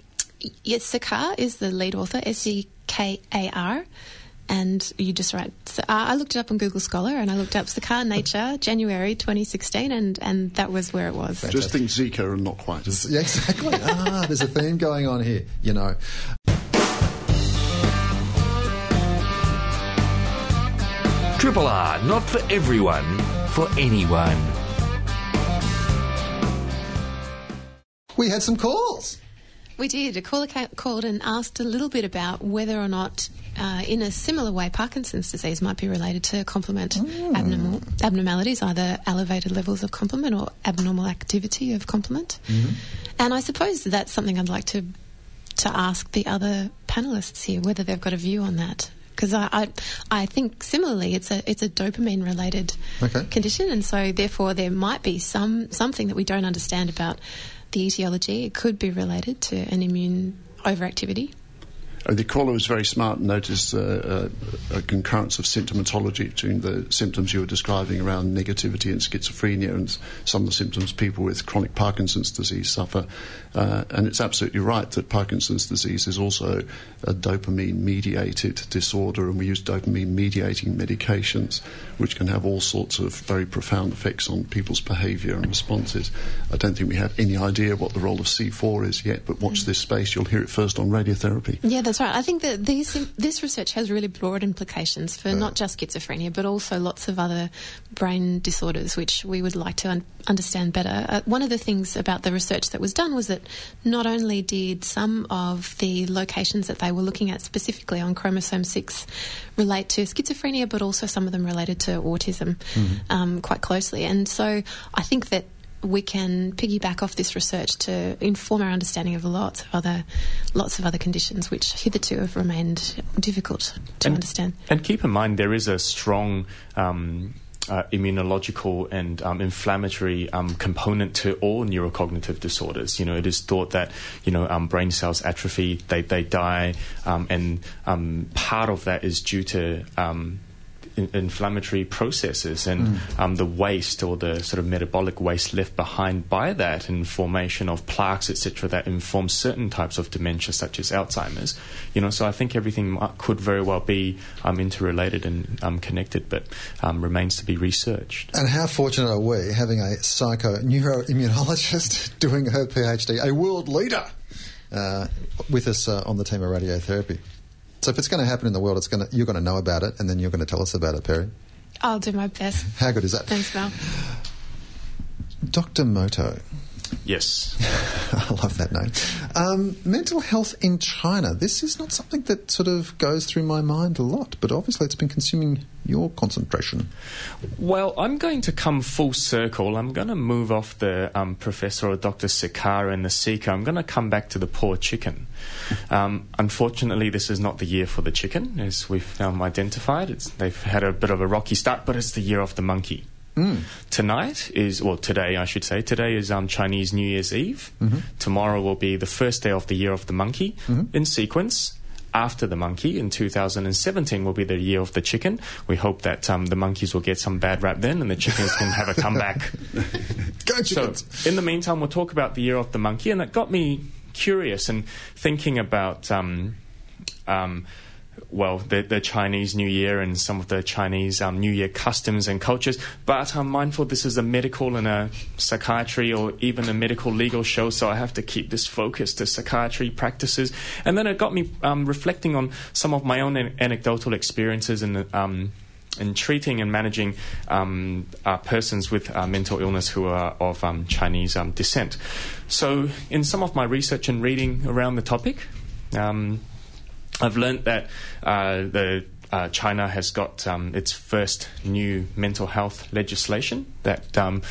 yes, Sekar is the lead author, S E K A R. And you just write. So, uh, I looked it up on Google Scholar, and I looked up Sekar Nature, January 2016, and, and that was where it was. Just think Zika and not quite. Yeah, exactly. ah, there's a theme going on here, you know. Triple R, not for everyone, for anyone. We had some calls. We did. A caller called and asked a little bit about whether or not, uh, in a similar way, Parkinson's disease might be related to complement abnormal, abnormalities, either elevated levels of complement or abnormal activity of complement. And I suppose that's something I'd like to to ask the other panelists here whether they've got a view on that. Because I, I, I think similarly, it's a it's a dopamine related Okay. condition, and so therefore there might be some something that we don't understand about the etiology. It could be related to an immune overactivity. Uh, the caller was very smart and noticed uh, uh, a concurrence of symptomatology between the symptoms you were describing around negativity and schizophrenia and some of the symptoms people with chronic Parkinson's disease suffer. Uh, and it's absolutely right that Parkinson's disease is also a dopamine mediated disorder, and we use dopamine mediating medications, which can have all sorts of very profound effects on people's behaviour and responses. I don't think we have any idea what the role of C4 is yet, but watch this space, you'll hear it first on radiotherapy. Yeah, that's right. I think that these, this research has really broad implications for not just schizophrenia, but also lots of other brain disorders, which we would like to un- understand better. Uh, one of the things about the research that was done was that not only did some of the locations that they were looking at specifically on chromosome 6 relate to schizophrenia, but also some of them related to autism um, quite closely. And so I think that we can piggyback off this research to inform our understanding of lots of other lots of other conditions which hitherto have remained difficult to And- understand. And keep in mind, there is a strong um, uh, immunological and um, inflammatory um, component to all neurocognitive disorders. You know, it is thought that you know um, brain cells atrophy, they they die, um, and um, part of that is due to um, in- inflammatory processes and um, the waste or the sort of metabolic waste left behind by that and formation of plaques, etc., that inform certain types of dementia, such as Alzheimer's. You know, so I think everything could very well be um, interrelated and um, connected, but um, remains to be researched. And how fortunate are we having a psycho neuroimmunologist doing her PhD, a world leader, uh, with us uh, on the team of radiotherapy. So if it's going to happen in the world, it's going to, you're going to know about it, and then you're going to tell us about it, Perry. I'll do my best. How good is that? Thanks, Mel. Dr. Moto. Yes. I love that name. Um, mental health in China. This is not something that sort of goes through my mind a lot, but obviously it's been consuming your concentration. Well, I'm going to come full circle. I'm going to move off the um, Professor or Dr. Sikara and the Seeker. I'm going to come back to the poor chicken. Um, unfortunately, this is not the year for the chicken, as we've um, identified. It's, they've had a bit of a rocky start, but it's the year of the monkey. Tonight is, well, today I should say, today is um, Chinese New Year's Eve. Tomorrow will be the first day of the year of the monkey in sequence. After the monkey in 2017 will be the year of the chicken. We hope that um, the monkeys will get some bad rap then and the chickens can have a comeback. Go So, in the meantime, we'll talk about the year of the monkey, and it got me curious and thinking about, um, um, well, the, Chinese New Year and some of the Chinese um, New Year customs and cultures. But I'm mindful this is a medical and a psychiatry or even a medical legal show, so I have to keep this focused to psychiatry practices. And then it got me um, reflecting on some of my own an- anecdotal experiences and. Um, in treating and managing um, uh, persons with uh, mental illness who are of um, Chinese um, descent. So, in some of my research and reading around the topic, um, I've learnt that uh, the uh, China has got um, its first new mental health legislation that um,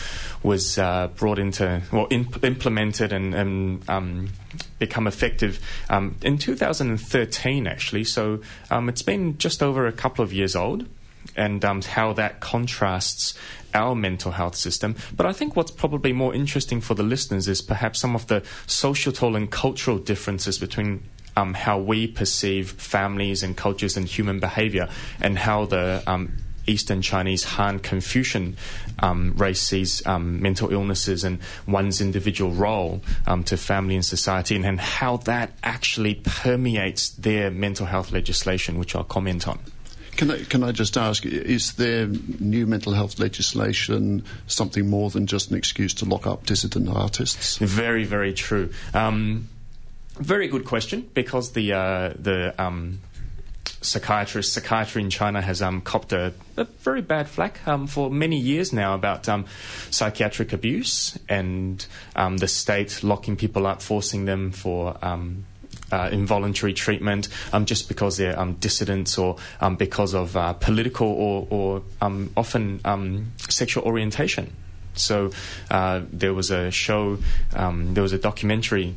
was uh, brought into, well, imp- implemented and, and um, become effective um, in 2013, actually. So um, it's been just over a couple of years old. And um, how that contrasts our mental health system. But I think what's probably more interesting for the listeners is perhaps some of the social and cultural differences between um, how we perceive families and cultures and human behavior, and how the um, Eastern Chinese Han Confucian um, race sees um, mental illnesses and one's individual role um, to family and society, and, and how that actually permeates their mental health legislation, which I'll comment on. Can I, can I just ask, is there new mental health legislation something more than just an excuse to lock up dissident artists? Very, very true. Um, very good question because the uh, the um, psychiatrist psychiatry in China has um, copped a, a, very bad flack um, for many years now about um, psychiatric abuse and um, the state locking people up, forcing them for. Um, uh, involuntary treatment um, just because they're dissidents or because of uh, political or, or often sexual orientation. So uh, there was a show, there was a documentary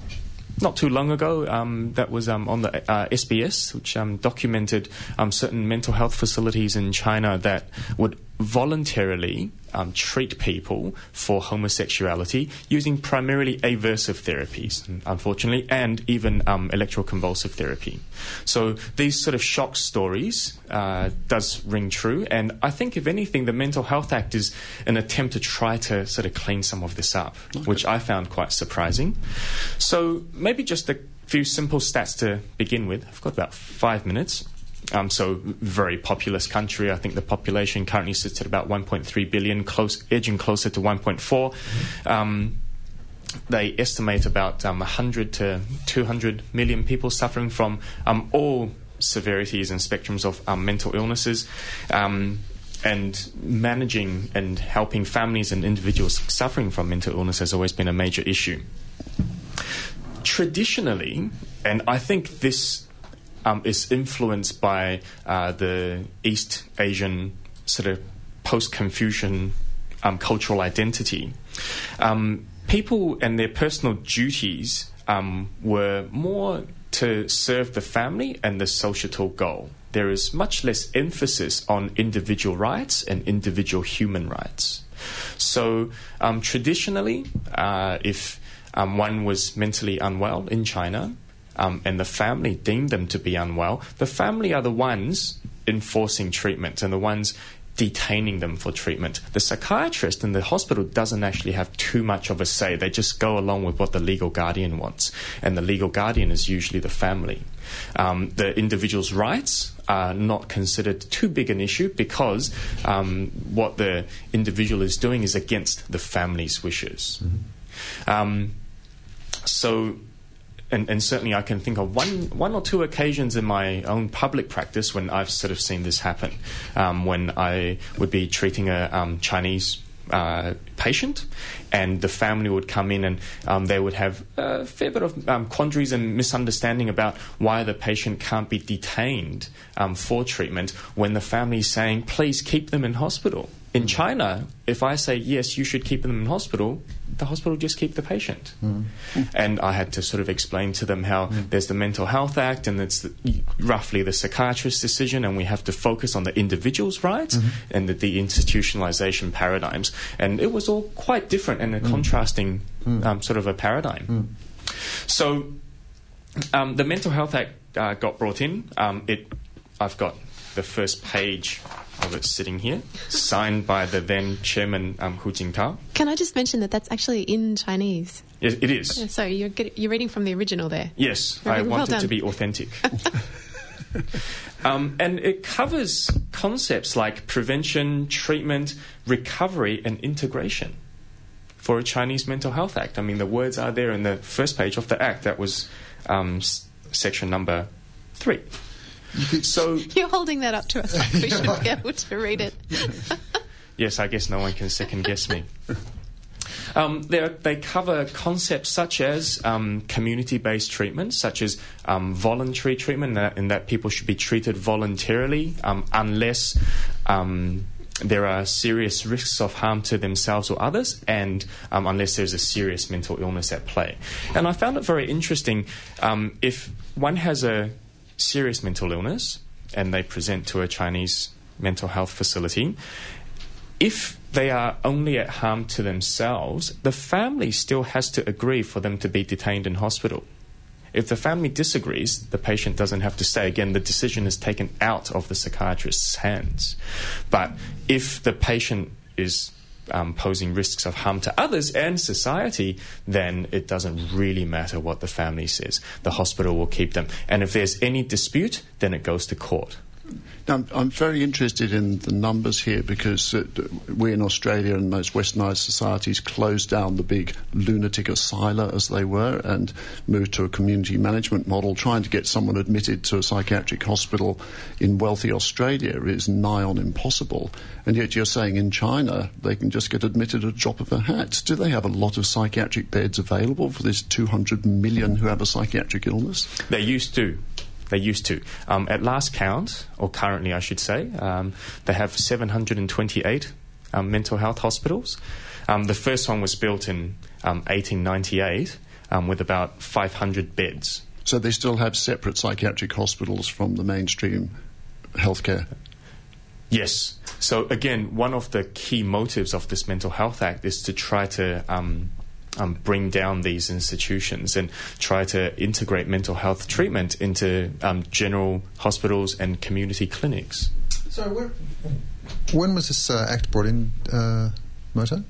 not too long ago um, that was um, on the uh, SBS, which um, documented um, certain mental health facilities in China that would voluntarily um, treat people for homosexuality using primarily aversive therapies, unfortunately, and even um, electroconvulsive therapy. So these sort of shock stories uh, does ring true, and I think if anything, the Mental Health Act is an attempt to try to sort of clean some of this up, okay. which I found quite surprising. So maybe just a few simple stats to begin with. I've got about five minutes. Um, so very populous country. I think the population currently sits at about 1.3 billion, close, edging closer to 1.4. Um, they estimate about um, 100 to 200 million people suffering from um, all severities and spectrums of um, mental illnesses. Um, and managing and helping families and individuals suffering from mental illness has always been a major issue. Traditionally, and I think this um, is influenced by uh, the East Asian sort of post Confucian um, cultural identity. Um, people and their personal duties um, were more to serve the family and the societal goal. There is much less emphasis on individual rights and individual human rights. So, um, traditionally, uh, if one was mentally unwell in China, um, and the family deem them to be unwell, the family are the ones enforcing treatment and the ones detaining them for treatment. The psychiatrist in the hospital doesn't actually have too much of a say. They just go along with what the legal guardian wants. And the legal guardian is usually the family. Um, the individual's rights are not considered too big an issue because um, what the individual is doing is against the family's wishes. Mm-hmm. Um, so and, and, certainly I can think of one, one or two occasions in my own public practice when I've sort of seen this happen. Um, when I would be treating a um, Chinese uh, patient, and the family would come in and um, they would have a fair bit of um, quandaries and misunderstanding about why the patient can't be detained um, for treatment when the family is saying, please keep them in hospital. In China, if I say, yes, you should keep them in hospital, the hospital just keep the patient. Mm. And I had to sort of explain to them how mm. there's the Mental Health Act and it's the, roughly the psychiatrist's decision, and we have to focus on the individual's rights mm-hmm. and the deinstitutionalization paradigms. And it was all quite different and a mm. contrasting mm. um, sort of a paradigm. Mm. So um, the Mental Health Act uh, got brought in. Um, it, I've got the first page of it sitting here, signed by the then chairman um, Hu Jintao. Can I just mention that that's actually in Chinese? Yes, it is. Yeah, so you're you're reading from the original there. Yes, I well want done. it to be authentic. um, and it covers concepts like prevention, treatment, recovery, and integration for a Chinese Mental Health Act. I mean, the words are there in the first page of the Act. That was um, section number three. So you're holding that up to us like we should be able to read it. yes, I guess no one can second guess me. Um, they cover concepts such as um, community-based treatment, such as um, voluntary treatment, in that, in that, people should be treated voluntarily um, unless um, there are serious risks of harm to themselves or others, and um, unless there's a serious mental illness at play. And I found it very interesting um, if one has a serious mental illness and they present to a Chinese mental health facility, if they are only at harm to themselves, the family still has to agree for them to be detained in hospital. If the family disagrees, the patient doesn't have to stay. Again, the decision is taken out of the psychiatrist's hands. But if the patient is um, posing risks of harm to others and society, then it doesn't really matter what the family says. The hospital will keep them. And if there's any dispute, then it goes to court. Now, I'm very interested in the numbers here because uh, we in Australia and most westernized societies closed down the big lunatic asylum, as they were, and moved to a community management model. Trying to get someone admitted to a psychiatric hospital in wealthy Australia is nigh on impossible. And yet you're saying in China they can just get admitted at a drop of a hat. Do they have a lot of psychiatric beds available for this 200 million who have a psychiatric illness? They used to. They used to. Um, at last count, or currently I should say, um, they have 728 um, mental health hospitals. Um, the first one was built in 1898 um, um, with about 500 beds. So they still have separate psychiatric hospitals from the mainstream healthcare? Yes. So again, one of the key motives of this Mental Health Act is to try to um, um, bring down these institutions and try to integrate mental health treatment into um, general hospitals and community clinics. So, when, when was this uh, act brought in, uh, Moto?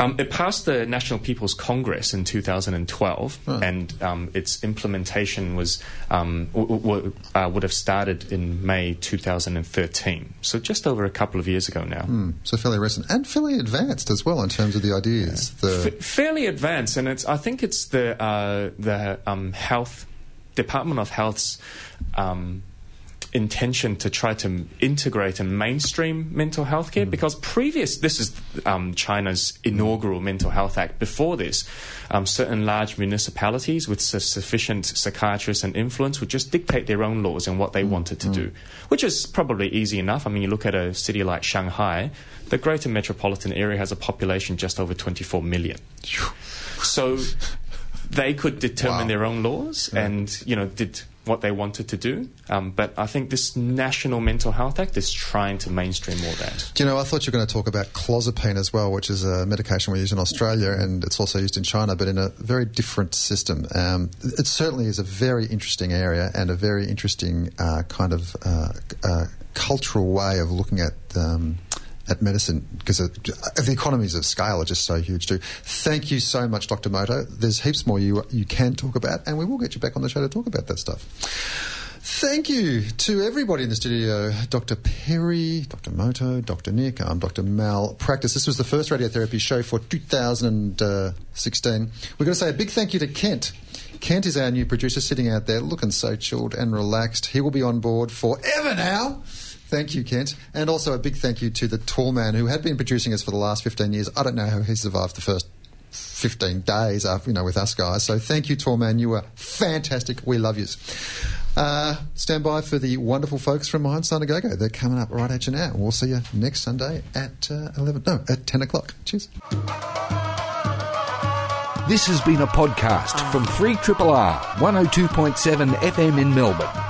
Um, it passed the National People's Congress in 2012, oh. and um, its implementation was um, w- w- uh, would have started in May 2013. So just over a couple of years ago now. Mm, so fairly recent and fairly advanced as well in terms of the ideas. Yeah. The F- fairly advanced, and it's I think it's the uh, the um, health Department of Health's um, intention to try to integrate and mainstream mental health care mm. because previous this is um, China's inaugural mental health act before this um, certain large municipalities with su- sufficient psychiatrists and influence would just dictate their own laws and what they mm. wanted to mm. do which is probably easy enough I mean you look at a city like Shanghai the greater metropolitan area has a population just over 24 million so they could determine wow. their own laws yeah. and you know did what they wanted to do. Um, but I think this National Mental Health Act is trying to mainstream all that. Do you know, I thought you were going to talk about clozapine as well, which is a medication we use in Australia and it's also used in China, but in a very different system. Um, it certainly is a very interesting area and a very interesting uh, kind of uh, uh, cultural way of looking at. Um, at medicine because the economies of scale are just so huge too. Thank you so much, Dr. Moto. There's heaps more you you can talk about, and we will get you back on the show to talk about that stuff. Thank you to everybody in the studio Dr. Perry, Dr. Moto, Dr. Nick, I'm Dr. Mal Practice. This was the first radiotherapy show for 2016. We're going to say a big thank you to Kent. Kent is our new producer sitting out there looking so chilled and relaxed. He will be on board forever now. Thank you, Kent. And also a big thank you to the tall man who had been producing us for the last 15 years. I don't know how he survived the first 15 days after, you know, with us guys. So thank you, tall man. You were fantastic. We love you. Uh, stand by for the wonderful folks from Mind Synagogue. They're coming up right at you now. We'll see you next Sunday at uh, 11, no, at 10 o'clock. Cheers. This has been a podcast from 3 R 102.7 FM in Melbourne